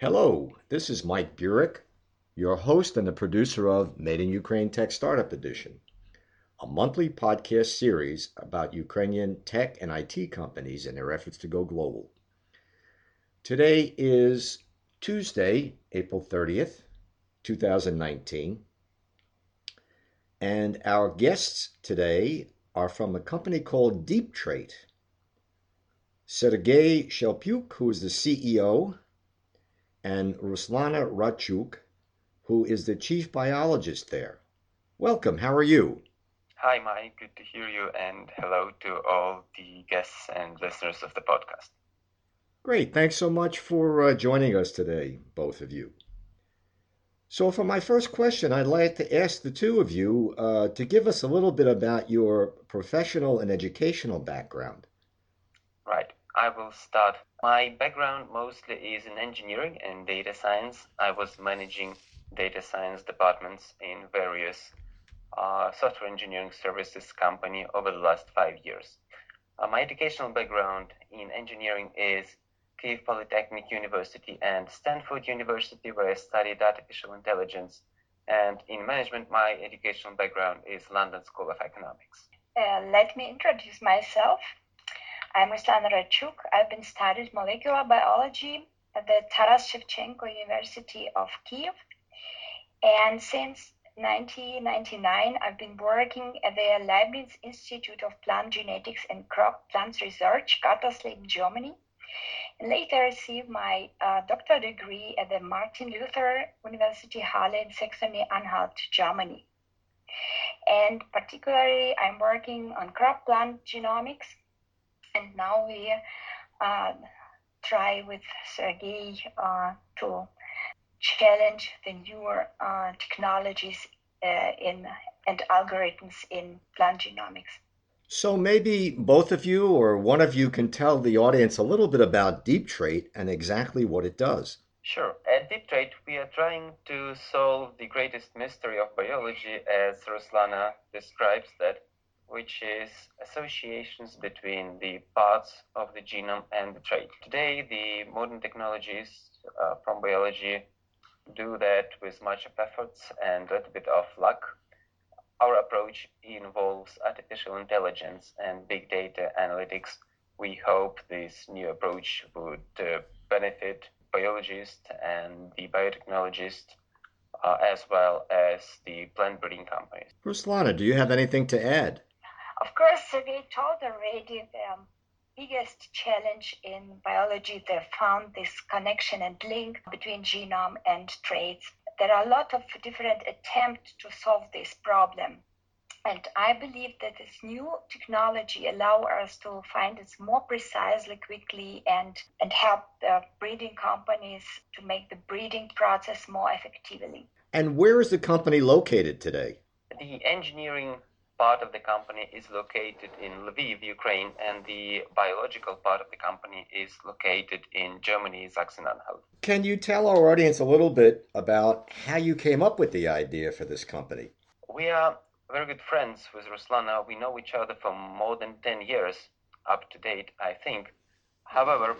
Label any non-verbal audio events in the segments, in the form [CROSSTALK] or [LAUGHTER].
Hello, this is Mike Burek, your host and the producer of Made in Ukraine Tech Startup Edition, a monthly podcast series about Ukrainian tech and IT companies and their efforts to go global. Today is Tuesday, April 30th, 2019, and our guests today are from a company called Deeptrait. Sergei Shelpyuk, who is the CEO, and Ruslana Radchuk, who is the chief biologist there. Welcome. How are you? Hi, Mike. Good to hear you, and hello to all the guests and listeners of the podcast. Great. Thanks so much for uh, joining us today, both of you. So, for my first question, I'd like to ask the two of you uh, to give us a little bit about your professional and educational background. I will start. My background mostly is in engineering and data science. I was managing data science departments in various uh, software engineering services company over the last five years. Uh, my educational background in engineering is Kiev Polytechnic University and Stanford University, where I studied artificial intelligence. And in management, my educational background is London School of Economics. Uh, let me introduce myself. I'm Ruslana Radchuk. I've been studied molecular biology at the Taras Shevchenko University of Kiev. And since 1999, I've been working at the Leibniz Institute of Plant Genetics and Crop Plants Research, Gatersleben, Germany. And later received my uh, doctoral degree at the Martin Luther University Halle in Saxony-Anhalt, Germany. And particularly, I'm working on crop plant genomics and now we uh, try with Sergey uh, to challenge the newer uh, technologies uh, in and algorithms in plant genomics. So maybe both of you or one of you can tell the audience a little bit about Deeptrait and exactly what it does. Sure. At Deeptrait, we are trying to solve the greatest mystery of biology, as Ruslana describes that which is associations between the parts of the genome and the trait. Today, the modern technologies uh, from biology do that with much of efforts and a little bit of luck. Our approach involves artificial intelligence and big data analytics. We hope this new approach would uh, benefit biologists and the biotechnologists uh, as well as the plant breeding companies. Ruslana, do you have anything to add? Of course, we told already the um, biggest challenge in biology, they found this connection and link between genome and traits. There are a lot of different attempts to solve this problem. And I believe that this new technology allow us to find it more precisely, quickly, and, and help the breeding companies to make the breeding process more effectively. And where is the company located today? The engineering part of the company is located in Lviv, Ukraine, and the biological part of the company is located in Germany, Sachsen-Anhalt. Can you tell our audience a little bit about how you came up with the idea for this company? We are very good friends with Ruslana. We know each other for more than 10 years, up to date, I think. However,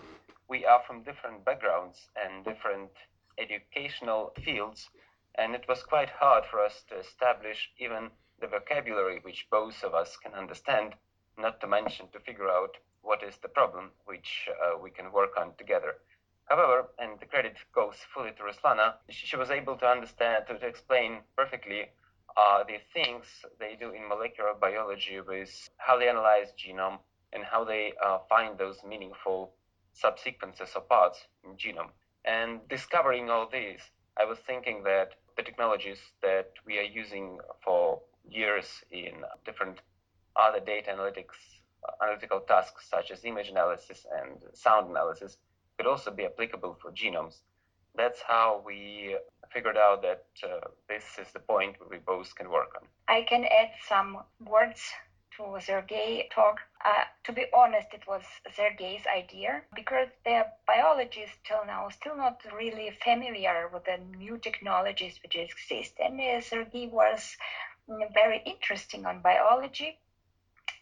we are from different backgrounds and different educational fields, and it was quite hard for us to establish even the vocabulary which both of us can understand, not to mention to figure out what is the problem which uh, we can work on together. However, and the credit goes fully to Ruslana, she was able to understand, to, to explain perfectly uh, the things they do in molecular biology with how they analyze genome and how they uh, find those meaningful subsequences or parts in genome. And discovering all these, I was thinking that the technologies that we are using for years in different other data analytics analytical tasks such as image analysis and sound analysis could also be applicable for genomes. That's how we figured out that uh, this is the point we both can work on. I can add some words to Sergey talk. Uh, to be honest, it was Sergey's idea because the biologists till now still not really familiar with the new technologies which exist. And uh, Sergey was very interesting on biology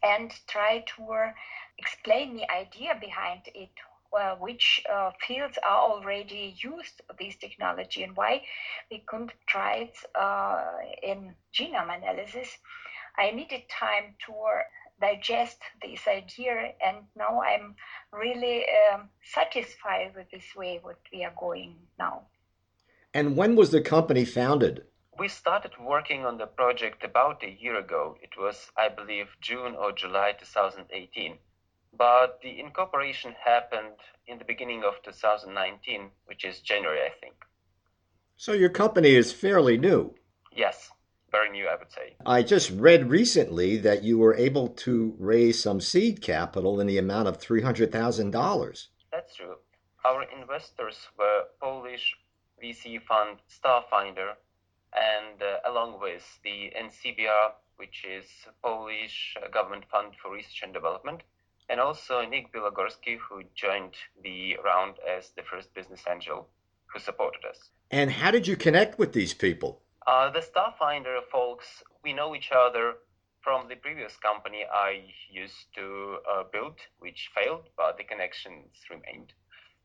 and try to explain the idea behind it uh, which uh, fields are already used this technology and why we couldn't try it uh, in genome analysis. I needed time to digest this idea, and now I'm really um, satisfied with this way what we are going now. And when was the company founded? We started working on the project about a year ago. It was, I believe, June or July 2018. But the incorporation happened in the beginning of 2019, which is January, I think. So your company is fairly new. Yes, very new, I would say. I just read recently that you were able to raise some seed capital in the amount of $300,000. That's true. Our investors were Polish VC fund Starfinder, and uh, along with the NCBR, which is Polish government fund for research and development, and also Nick Bilogorskiy, who joined the round as the first business angel who supported us. And how did you connect with these people? Uh, the Starfinder folks, we know each other from the previous company I used to uh, build, which failed, but the connections remained.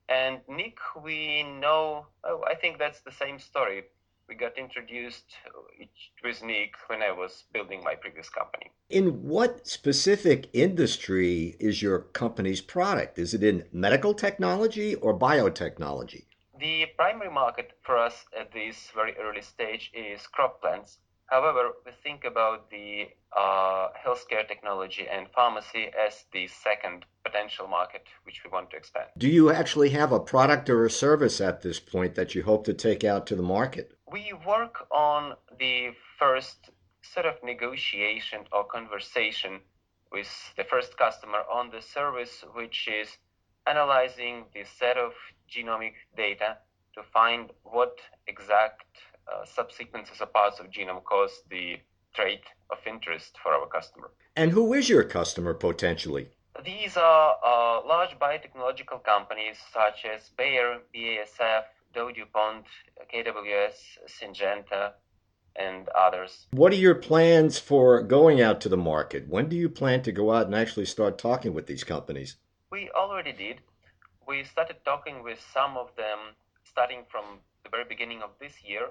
And Nick, we know, oh, I think that's the same story. We got introduced with Nick when I was building my previous company. In what specific industry is your company's product? Is it in medical technology or biotechnology? The primary market for us at this very early stage is crop plants. However, we think about the uh, healthcare technology and pharmacy as the second potential market which we want to expand. Do you actually have a product or a service at this point that you hope to take out to the market? We work on the first sort of negotiation or conversation with the first customer on the service, which is analyzing the set of genomic data to find what exact uh, subsequences or parts of genome cause the trait of interest for our customer. And who is your customer potentially? These are uh, large biotechnological companies such as Bayer, BASF, Dow DuPont, KWS, Syngenta, and others. What are your plans for going out to the market? When do you plan to go out and actually start talking with these companies? We already did. We started talking with some of them starting from the very beginning of this year,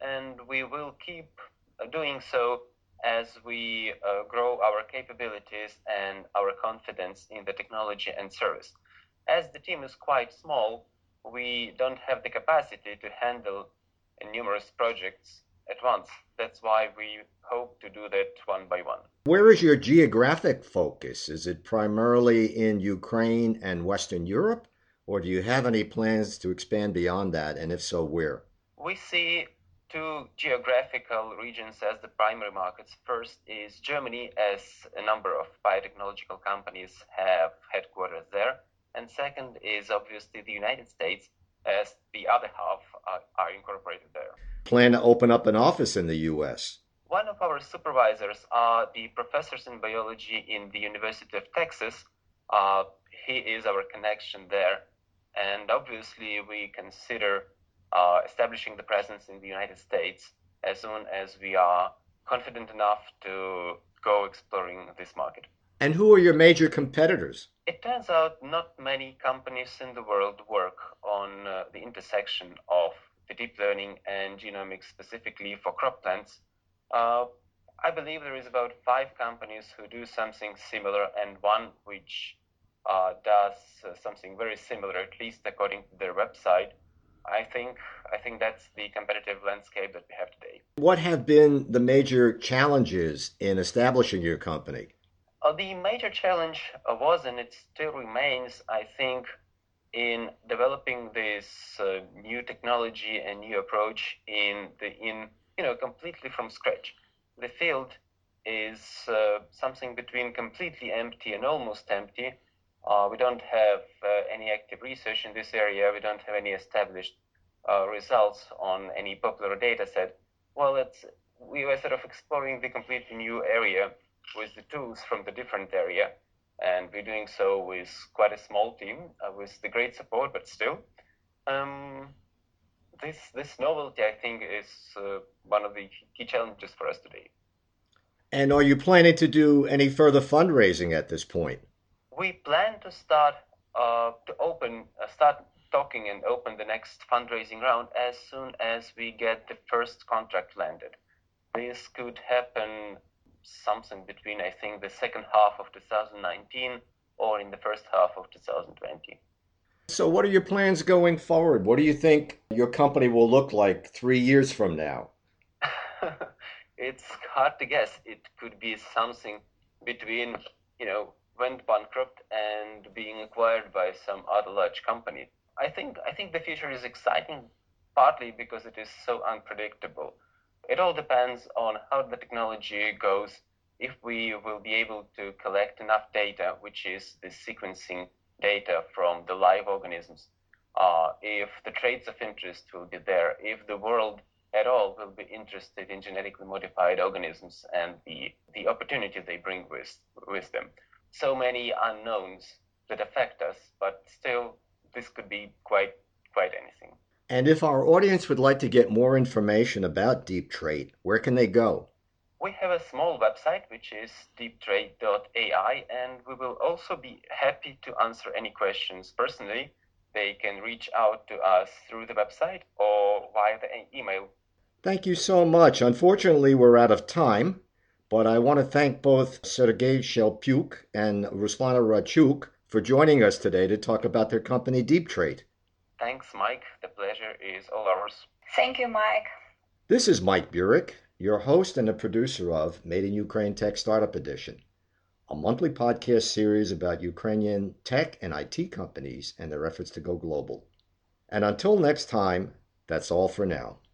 and we will keep uh, doing so as we uh, grow our capabilities and our confidence in the technology and service. As the team is quite small, we don't have the capacity to handle numerous projects at once. That's why we hope to do that one by one. Where is your geographic focus? Is it primarily in Ukraine and Western Europe, or do you have any plans to expand beyond that, and if so, where? We see two geographical regions as the primary markets. First is Germany, as a number of biotechnological companies have headquarters there. And second is obviously the United States, as the other half are, are incorporated there. Plan to open up an office in the U.S. One of our supervisors are the professors in biology in the University of Texas. Uh, he is our connection there. And obviously, we consider uh, establishing the presence in the United States as soon as we are confident enough to go exploring this market. And who are your major competitors? It turns out not many companies in the world work on uh, the intersection of the deep learning and genomics specifically for crop plants. Uh, I believe there is about five companies who do something similar and one which uh, does uh, something very similar, at least according to their website. I think I think that's the competitive landscape that we have today. What have been the major challenges in establishing your company? Uh, the major challenge uh, was, and it still remains, I think, in developing this uh, new technology and new approach in the in you know completely from scratch. The field is uh, something between completely empty and almost empty. Uh, we don't have uh, any active research in this area. We don't have any established results on any popular data set. Well, it's we were sort of exploring the completely new area with the tools from the different area. And we're doing so with quite a small team, uh, with the great support, but still. Um, this, this novelty, I think, is uh, one of the key challenges for us today. And are you planning to do any further fundraising at this point? We plan to start uh, to open, uh, start talking and open the next fundraising round as soon as we get the first contract landed. This could happen something between, I think, the second half of 2019 or in the first half of 2020. So, what are your plans going forward? What do you think your company will look like three years from now? [LAUGHS] it's hard to guess. It could be something between, you know, went bankrupt and being acquired by some other large company. I think I think the future is exciting partly because it is so unpredictable. It all depends on how the technology goes. If we will be able to collect enough data, which is the sequencing data from the live organisms, uh, if the traits of interest will be there, if the world at all will be interested in genetically modified organisms and the, the opportunity they bring with, with them. So many unknowns that affect us, but still, this could be quite quite anything. And if our audience would like to get more information about Deep Trait, where can they go? We have a small website which is deeptrait.ai, and we will also be happy to answer any questions personally. They can reach out to us through the website or via the email Thank you so much. Unfortunately, we're out of time, but I want to thank both Sergei Shelpyuk and Ruslana Radchuk for joining us today to talk about their company Deep Trait. Thanks, Mike. The pleasure is all ours. Thank you, Mike. This is Mike Burek, your host and the producer of Made in Ukraine Tech Startup Edition, a monthly podcast series about Ukrainian tech and IT companies and their efforts to go global. And until next time, that's all for now.